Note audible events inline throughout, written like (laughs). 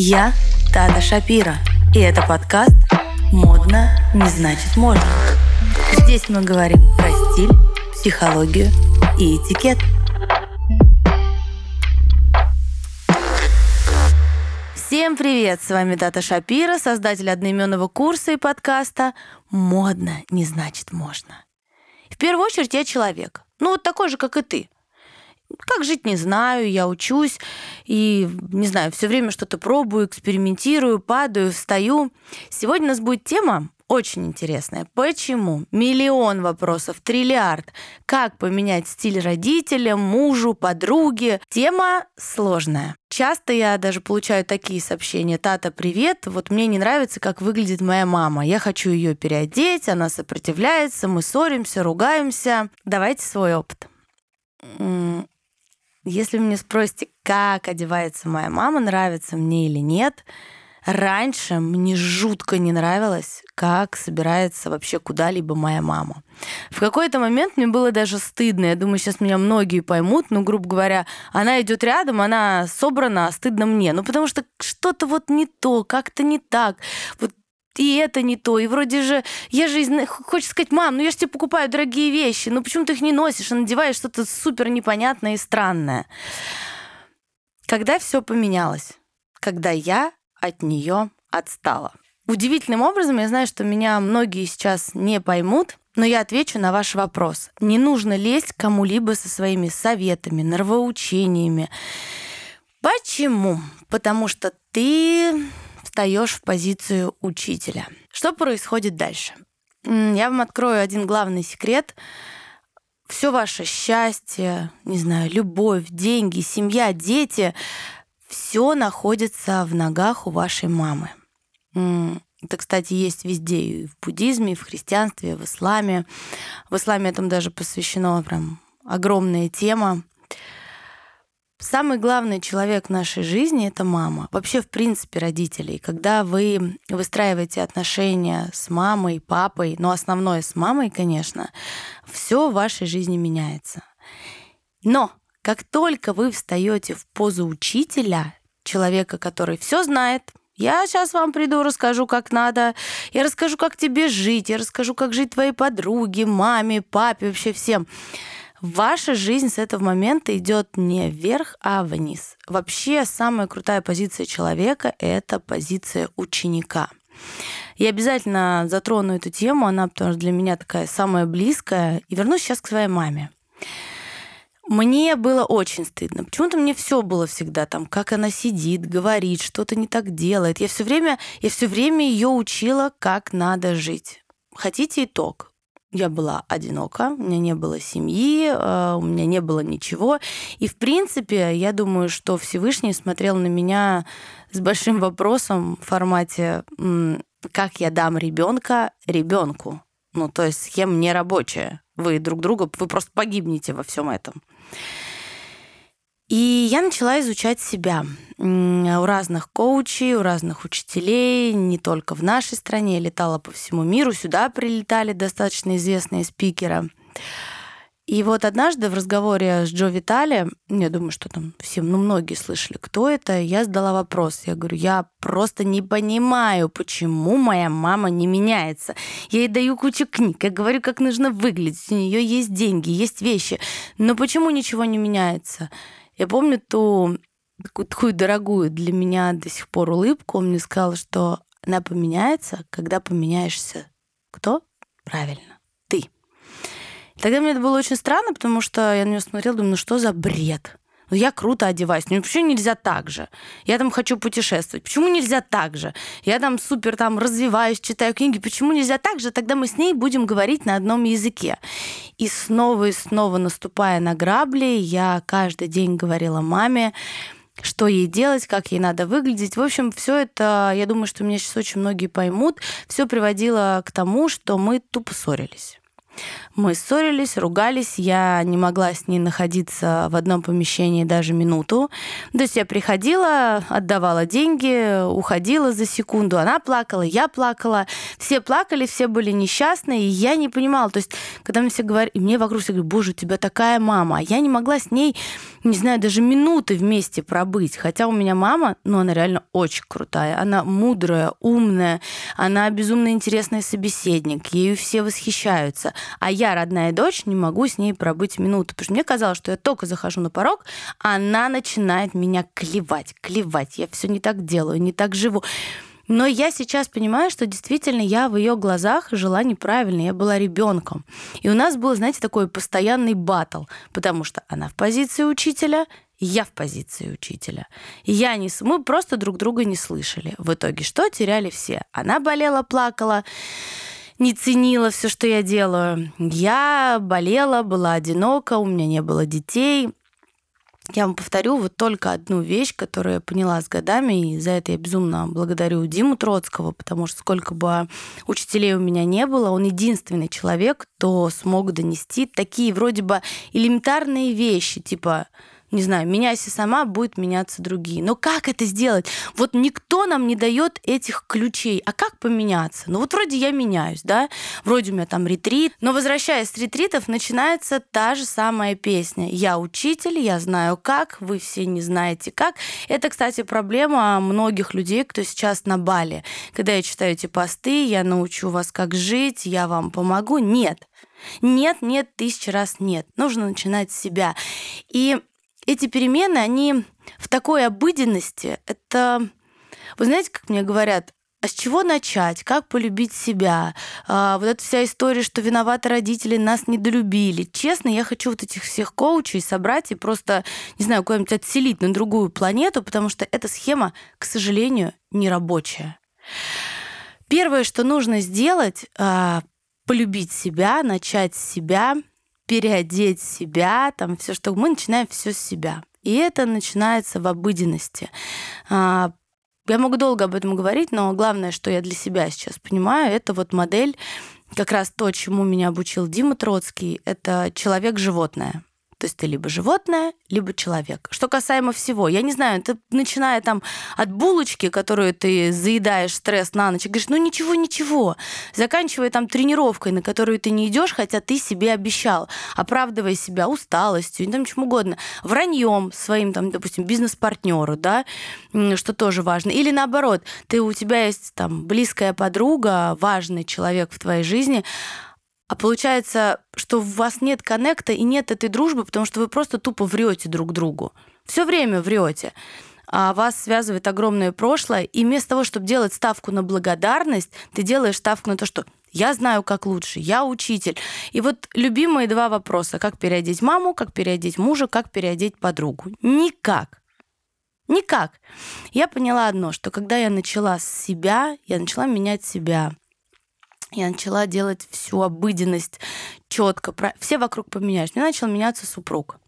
Я Тата Шапира, и это подкаст «Модно не значит можно». Здесь мы говорим про стиль, психологию и этикет. Всем привет! С вами Дата Шапира, создатель одноименного курса и подкаста «Модно не значит можно». В первую очередь я человек, ну вот такой же, как и ты – как жить не знаю, я учусь и, не знаю, все время что-то пробую, экспериментирую, падаю, встаю. Сегодня у нас будет тема очень интересная. Почему? Миллион вопросов, триллиард. Как поменять стиль родителям, мужу, подруге? Тема сложная. Часто я даже получаю такие сообщения. Тата, привет. Вот мне не нравится, как выглядит моя мама. Я хочу ее переодеть, она сопротивляется, мы ссоримся, ругаемся. Давайте свой опыт. Если вы меня спросите, как одевается моя мама, нравится мне или нет, раньше мне жутко не нравилось, как собирается вообще куда-либо моя мама. В какой-то момент мне было даже стыдно. Я думаю, сейчас меня многие поймут. Ну, грубо говоря, она идет рядом, она собрана, а стыдно мне. Ну, потому что что-то вот не то, как-то не так. Вот и это не то, и вроде же, я же, хочешь сказать, мам, ну я же тебе покупаю дорогие вещи, ну почему ты их не носишь, а надеваешь что-то супер непонятное и странное. Когда все поменялось? Когда я от нее отстала. Удивительным образом я знаю, что меня многие сейчас не поймут, но я отвечу на ваш вопрос. Не нужно лезть кому-либо со своими советами, нравоучениями. Почему? Потому что ты встаешь в позицию учителя. Что происходит дальше? Я вам открою один главный секрет. Все ваше счастье, не знаю, любовь, деньги, семья, дети, все находится в ногах у вашей мамы. Это, кстати, есть везде, и в буддизме, и в христианстве, и в исламе. В исламе этому даже посвящена прям огромная тема. Самый главный человек нашей жизни — это мама. Вообще, в принципе, родители. И когда вы выстраиваете отношения с мамой, папой, но основное с мамой, конечно, все в вашей жизни меняется. Но как только вы встаете в позу учителя, человека, который все знает, я сейчас вам приду, расскажу, как надо. Я расскажу, как тебе жить. Я расскажу, как жить твоей подруге, маме, папе, вообще всем Ваша жизнь с этого момента идет не вверх, а вниз. Вообще самая крутая позиция человека — это позиция ученика. Я обязательно затрону эту тему, она потому что для меня такая самая близкая. И вернусь сейчас к своей маме. Мне было очень стыдно. Почему-то мне все было всегда там, как она сидит, говорит, что-то не так делает. Я все время, я все время ее учила, как надо жить. Хотите итог? Я была одинока, у меня не было семьи, э, у меня не было ничего. И, в принципе, я думаю, что Всевышний смотрел на меня с большим вопросом в формате, как я дам ребенка ребенку. Ну, то есть схема не рабочая. Вы друг друга, вы просто погибнете во всем этом. И я начала изучать себя у разных коучей, у разных учителей, не только в нашей стране, я летала по всему миру, сюда прилетали достаточно известные спикеры. И вот однажды в разговоре с Джо Витали, я думаю, что там все, ну, многие слышали, кто это, я задала вопрос. Я говорю, я просто не понимаю, почему моя мама не меняется. Я ей даю кучу книг, я говорю, как нужно выглядеть, у нее есть деньги, есть вещи, но почему ничего не меняется? Я помню ту такую дорогую для меня до сих пор улыбку. Он мне сказал, что она поменяется, когда поменяешься. Кто? Правильно, ты. Тогда мне это было очень странно, потому что я на нее смотрела, думаю, ну что за бред? ну я круто одеваюсь, ну почему нельзя так же? Я там хочу путешествовать, почему нельзя так же? Я там супер там развиваюсь, читаю книги, почему нельзя так же? Тогда мы с ней будем говорить на одном языке. И снова и снова наступая на грабли, я каждый день говорила маме, что ей делать, как ей надо выглядеть. В общем, все это, я думаю, что меня сейчас очень многие поймут, все приводило к тому, что мы тупо ссорились. Мы ссорились, ругались, я не могла с ней находиться в одном помещении даже минуту. То есть я приходила, отдавала деньги, уходила за секунду, она плакала, я плакала, все плакали, все были несчастны, и я не понимала. То есть, когда мне все говорят, и мне вокруг все говорят, боже, у тебя такая мама, а я не могла с ней, не знаю, даже минуты вместе пробыть. Хотя у меня мама, ну, она реально очень крутая, она мудрая, умная, она безумно интересный собеседник, ею все восхищаются. А я, родная дочь, не могу с ней пробыть минуту, потому что мне казалось, что я только захожу на порог, она начинает меня клевать, клевать. Я все не так делаю, не так живу. Но я сейчас понимаю, что действительно я в ее глазах жила неправильно, я была ребенком. И у нас был, знаете, такой постоянный батл, потому что она в позиции учителя, я в позиции учителя. Я не... Мы просто друг друга не слышали. В итоге что? Теряли все. Она болела, плакала не ценила все, что я делаю. Я болела, была одинока, у меня не было детей. Я вам повторю вот только одну вещь, которую я поняла с годами, и за это я безумно благодарю Диму Троцкого, потому что сколько бы учителей у меня не было, он единственный человек, кто смог донести такие вроде бы элементарные вещи, типа не знаю, меняйся сама, будет меняться другие. Но как это сделать? Вот никто нам не дает этих ключей. А как поменяться? Ну вот вроде я меняюсь, да, вроде у меня там ретрит, но возвращаясь с ретритов, начинается та же самая песня. Я учитель, я знаю как, вы все не знаете как. Это, кстати, проблема многих людей, кто сейчас на Бали. Когда я читаю эти посты, я научу вас как жить, я вам помогу. Нет. Нет, нет, тысячи раз нет. Нужно начинать с себя. И эти перемены, они в такой обыденности, это, вы знаете, как мне говорят, а с чего начать? Как полюбить себя? А, вот эта вся история, что виноваты родители, нас недолюбили. Честно, я хочу вот этих всех коучей собрать и просто, не знаю, куда-нибудь отселить на другую планету, потому что эта схема, к сожалению, не рабочая. Первое, что нужно сделать, а, полюбить себя, начать с себя, переодеть себя, там все, что мы начинаем все с себя. И это начинается в обыденности. А, я могу долго об этом говорить, но главное, что я для себя сейчас понимаю, это вот модель, как раз то, чему меня обучил Дима Троцкий, это человек-животное. То есть ты либо животное, либо человек. Что касаемо всего, я не знаю, ты начиная там от булочки, которую ты заедаешь стресс на ночь, и говоришь, ну ничего, ничего, заканчивая там тренировкой, на которую ты не идешь, хотя ты себе обещал, оправдывая себя усталостью, там чем угодно, враньем своим, там, допустим, бизнес-партнеру, да, что тоже важно. Или наоборот, ты у тебя есть там близкая подруга, важный человек в твоей жизни, а получается, что у вас нет коннекта и нет этой дружбы, потому что вы просто тупо врете друг другу. Все время врете. А вас связывает огромное прошлое, и вместо того, чтобы делать ставку на благодарность, ты делаешь ставку на то, что я знаю, как лучше, я учитель. И вот любимые два вопроса. Как переодеть маму, как переодеть мужа, как переодеть подругу. Никак. Никак. Я поняла одно, что когда я начала с себя, я начала менять себя, я начала делать всю обыденность четко. Все вокруг поменялись. Мне начал меняться супруг.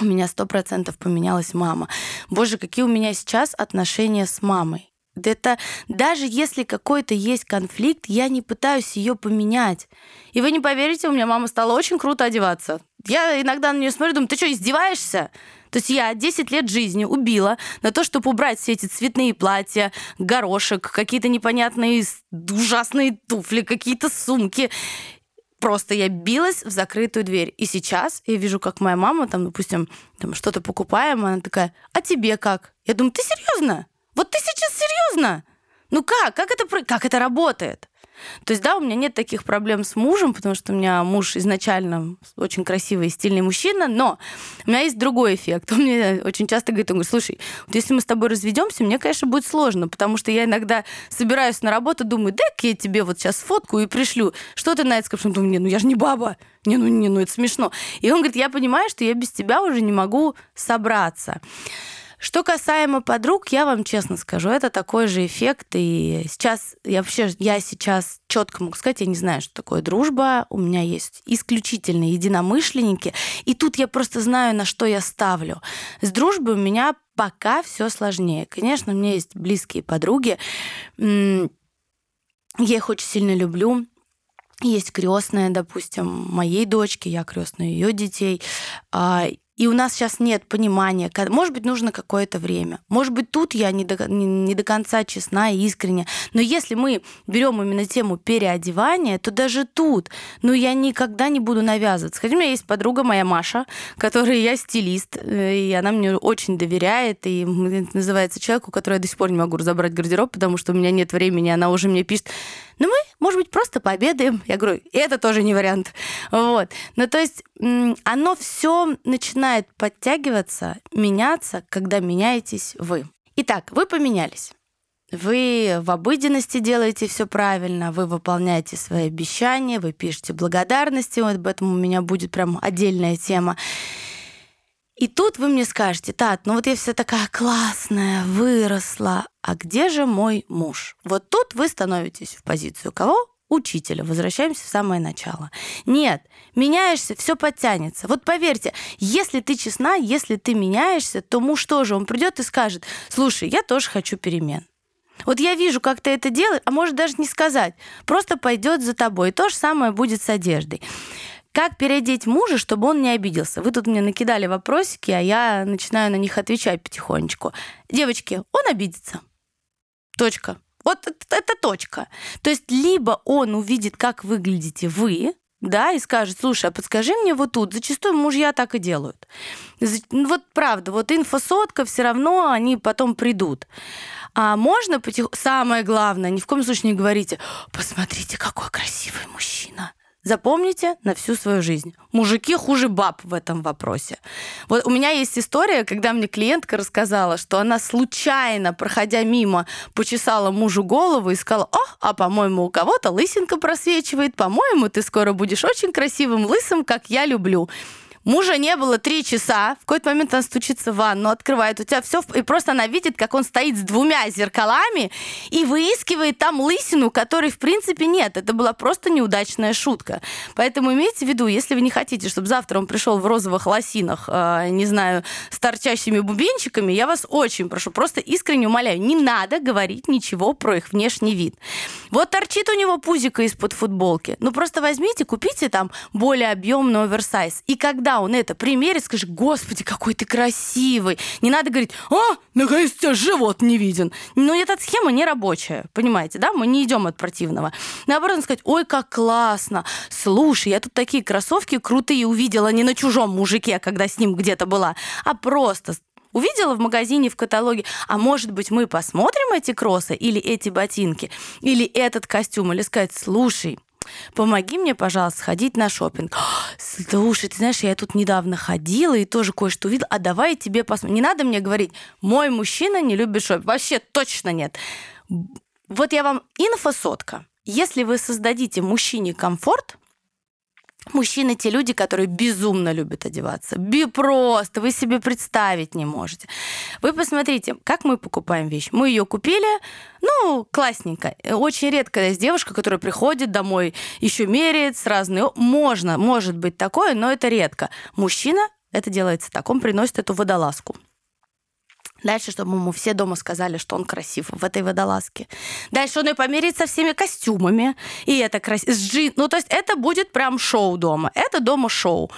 У меня сто процентов поменялась мама. Боже, какие у меня сейчас отношения с мамой. Это даже если какой-то есть конфликт, я не пытаюсь ее поменять. И вы не поверите, у меня мама стала очень круто одеваться. Я иногда на нее смотрю, думаю, ты что, издеваешься? То есть я 10 лет жизни убила на то, чтобы убрать все эти цветные платья, горошек, какие-то непонятные ужасные туфли, какие-то сумки. Просто я билась в закрытую дверь. И сейчас я вижу, как моя мама, там, допустим, там что-то покупаем, она такая, а тебе как? Я думаю, ты серьезно? Вот ты сейчас серьезно? Ну как? Как это, как это работает? То есть, да, у меня нет таких проблем с мужем, потому что у меня муж изначально очень красивый и стильный мужчина, но у меня есть другой эффект. (laughs) Он мне очень часто говорит, он говорит, слушай, вот если мы с тобой разведемся, мне, конечно, будет сложно, потому что я иногда собираюсь на работу, думаю, дай-ка я тебе вот сейчас фотку и пришлю. Что ты на это скажешь? Он думает, не, ну я же не баба. Не, ну не, ну это смешно. И он говорит, я понимаю, что я без тебя уже не могу собраться. Что касаемо подруг, я вам честно скажу, это такой же эффект. И сейчас я вообще, я сейчас четко могу сказать, я не знаю, что такое дружба. У меня есть исключительно единомышленники. И тут я просто знаю, на что я ставлю. С дружбой у меня пока все сложнее. Конечно, у меня есть близкие подруги. Я их очень сильно люблю. есть крестная, допустим, моей дочки, я крестная ее детей. И у нас сейчас нет понимания, может быть, нужно какое-то время. Может быть, тут я не до, не, до конца честна и искренне. Но если мы берем именно тему переодевания, то даже тут, ну, я никогда не буду навязываться. Хотя у меня есть подруга моя Маша, которая я стилист, э, и она мне очень доверяет, и называется человеку, который я до сих пор не могу разобрать гардероб, потому что у меня нет времени, она уже мне пишет, ну, мы, может быть, просто пообедаем. Я говорю, это тоже не вариант. Вот. Ну, то есть оно все начинает подтягиваться, меняться, когда меняетесь вы. Итак, вы поменялись. Вы в обыденности делаете все правильно, вы выполняете свои обещания, вы пишете благодарности, вот об этом у меня будет прям отдельная тема. И тут вы мне скажете, Тат, ну вот я вся такая классная, выросла, а где же мой муж? Вот тут вы становитесь в позицию кого? учителя. Возвращаемся в самое начало. Нет, меняешься, все подтянется. Вот поверьте, если ты честна, если ты меняешься, то муж тоже, он придет и скажет, слушай, я тоже хочу перемен. Вот я вижу, как ты это делаешь, а может даже не сказать. Просто пойдет за тобой. И то же самое будет с одеждой. Как переодеть мужа, чтобы он не обиделся? Вы тут мне накидали вопросики, а я начинаю на них отвечать потихонечку. Девочки, он обидится. Точка. Вот это, это точка. То есть либо он увидит, как выглядите вы, да, и скажет, слушай, а подскажи мне вот тут. Зачастую мужья так и делают. Ну, вот правда, вот инфосотка, все равно они потом придут. А можно потихоньку... Самое главное, ни в коем случае не говорите, посмотрите, какой красивый мужчина. Запомните на всю свою жизнь. Мужики хуже баб в этом вопросе. Вот у меня есть история, когда мне клиентка рассказала, что она случайно, проходя мимо, почесала мужу голову и сказала, о, а по-моему, у кого-то лысинка просвечивает, по-моему, ты скоро будешь очень красивым лысым, как я люблю. Мужа не было три часа. В какой-то момент она стучится в ванну, открывает. У тебя все... И просто она видит, как он стоит с двумя зеркалами и выискивает там лысину, которой, в принципе, нет. Это была просто неудачная шутка. Поэтому имейте в виду, если вы не хотите, чтобы завтра он пришел в розовых лосинах, э, не знаю, с торчащими бубенчиками, я вас очень прошу, просто искренне умоляю, не надо говорить ничего про их внешний вид. Вот торчит у него пузико из-под футболки. Ну, просто возьмите, купите там более объемный оверсайз. И когда он это примерит, скажи, господи, какой ты красивый. Не надо говорить, а, наконец у живот не виден. Но эта схема не рабочая, понимаете, да? Мы не идем от противного. Наоборот, сказать, ой, как классно. Слушай, я тут такие кроссовки крутые увидела не на чужом мужике, когда с ним где-то была, а просто увидела в магазине, в каталоге, а может быть, мы посмотрим эти кроссы или эти ботинки, или этот костюм, или сказать, слушай, помоги мне, пожалуйста, сходить на шопинг. Слушай, ты знаешь, я тут недавно ходила и тоже кое-что увидела, а давай тебе посмотрим. Не надо мне говорить, мой мужчина не любит шопинг. Вообще точно нет. Вот я вам инфосотка. Если вы создадите мужчине комфорт, Мужчины те люди, которые безумно любят одеваться. Би просто, вы себе представить не можете. Вы посмотрите, как мы покупаем вещь. Мы ее купили, ну, классненько. Очень редко есть девушка, которая приходит домой, еще меряет с разные. Можно, может быть такое, но это редко. Мужчина это делается так, он приносит эту водолазку. Дальше, чтобы ему все дома сказали, что он красив в этой водолазке. Дальше он и померяет со всеми костюмами. И это красиво. Джин... Ну, то есть это будет прям шоу дома. Это дома шоу.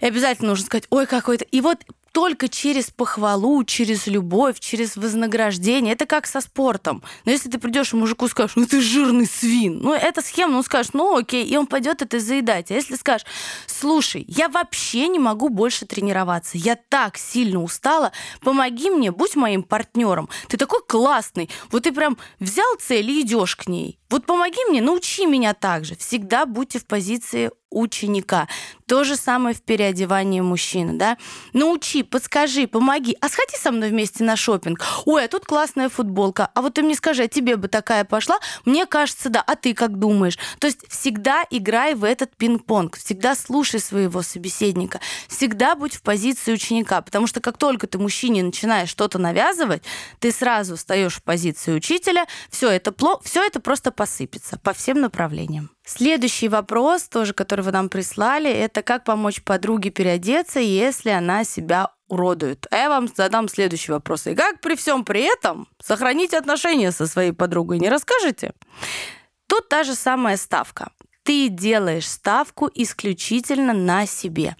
И обязательно нужно сказать, ой, какой-то... И вот только через похвалу, через любовь, через вознаграждение. Это как со спортом. Но если ты придешь мужику и скажешь, ну ты жирный свин, ну эта схема, ну скажешь, ну окей, и он пойдет это заедать. А если скажешь, слушай, я вообще не могу больше тренироваться, я так сильно устала, помоги мне, будь моим партнером. Ты такой классный, вот ты прям взял цель и идешь к ней. Вот помоги мне, научи меня так же. Всегда будьте в позиции ученика. То же самое в переодевании мужчины, да? Научи, подскажи, помоги. А сходи со мной вместе на шопинг. Ой, а тут классная футболка. А вот ты мне скажи, а тебе бы такая пошла? Мне кажется, да. А ты как думаешь? То есть всегда играй в этот пинг-понг. Всегда слушай своего собеседника. Всегда будь в позиции ученика. Потому что как только ты мужчине начинаешь что-то навязывать, ты сразу встаешь в позицию учителя. Все это плохо, все это просто посыпется по всем направлениям. Следующий вопрос, тоже, который вы нам прислали, это как помочь подруге переодеться, если она себя уродует. А я вам задам следующий вопрос. И как при всем при этом сохранить отношения со своей подругой, не расскажете? Тут та же самая ставка. ты делаешь ставку исключительно на себе.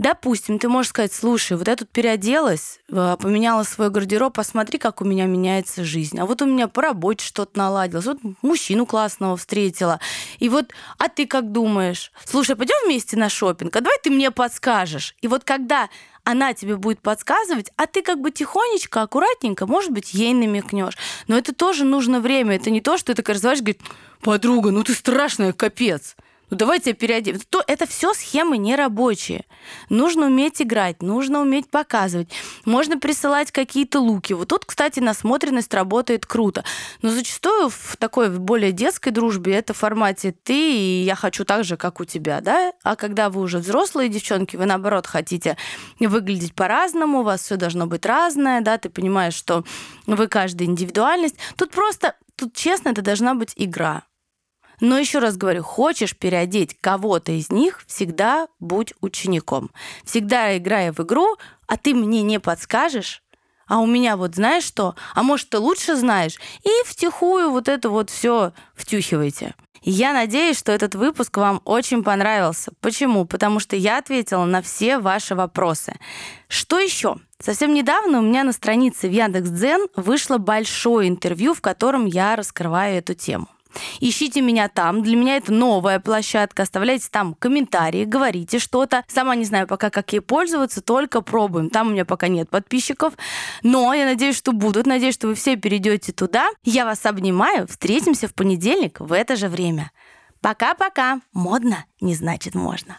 Допустим, ты можешь сказать, слушай, вот я тут переоделась, э, поменяла свой гардероб, посмотри, как у меня меняется жизнь. А вот у меня по работе что-то наладилось, вот мужчину классного встретила. И вот, а ты как думаешь? Слушай, пойдем вместе на шопинг, а давай ты мне подскажешь. И вот когда она тебе будет подсказывать, а ты как бы тихонечко, аккуратненько, может быть, ей намекнешь. Но это тоже нужно время. Это не то, что ты развиваешь, говорит, подруга, ну ты страшная, капец ну давайте переоденем. То, это все схемы нерабочие. Нужно уметь играть, нужно уметь показывать. Можно присылать какие-то луки. Вот тут, кстати, насмотренность работает круто. Но зачастую в такой более детской дружбе это в формате ты и я хочу так же, как у тебя, да? А когда вы уже взрослые девчонки, вы наоборот хотите выглядеть по-разному, у вас все должно быть разное, да, ты понимаешь, что вы каждая индивидуальность. Тут просто, тут честно, это должна быть игра. Но еще раз говорю, хочешь переодеть кого-то из них, всегда будь учеником. Всегда играя в игру, а ты мне не подскажешь, а у меня вот знаешь что, а может ты лучше знаешь, и втихую вот это вот все втюхивайте. Я надеюсь, что этот выпуск вам очень понравился. Почему? Потому что я ответила на все ваши вопросы. Что еще? Совсем недавно у меня на странице в Яндекс.Дзен вышло большое интервью, в котором я раскрываю эту тему. Ищите меня там. Для меня это новая площадка. Оставляйте там комментарии, говорите что-то. Сама не знаю пока, как ей пользоваться, только пробуем. Там у меня пока нет подписчиков. Но я надеюсь, что будут. Надеюсь, что вы все перейдете туда. Я вас обнимаю. Встретимся в понедельник в это же время. Пока-пока. Модно не значит можно.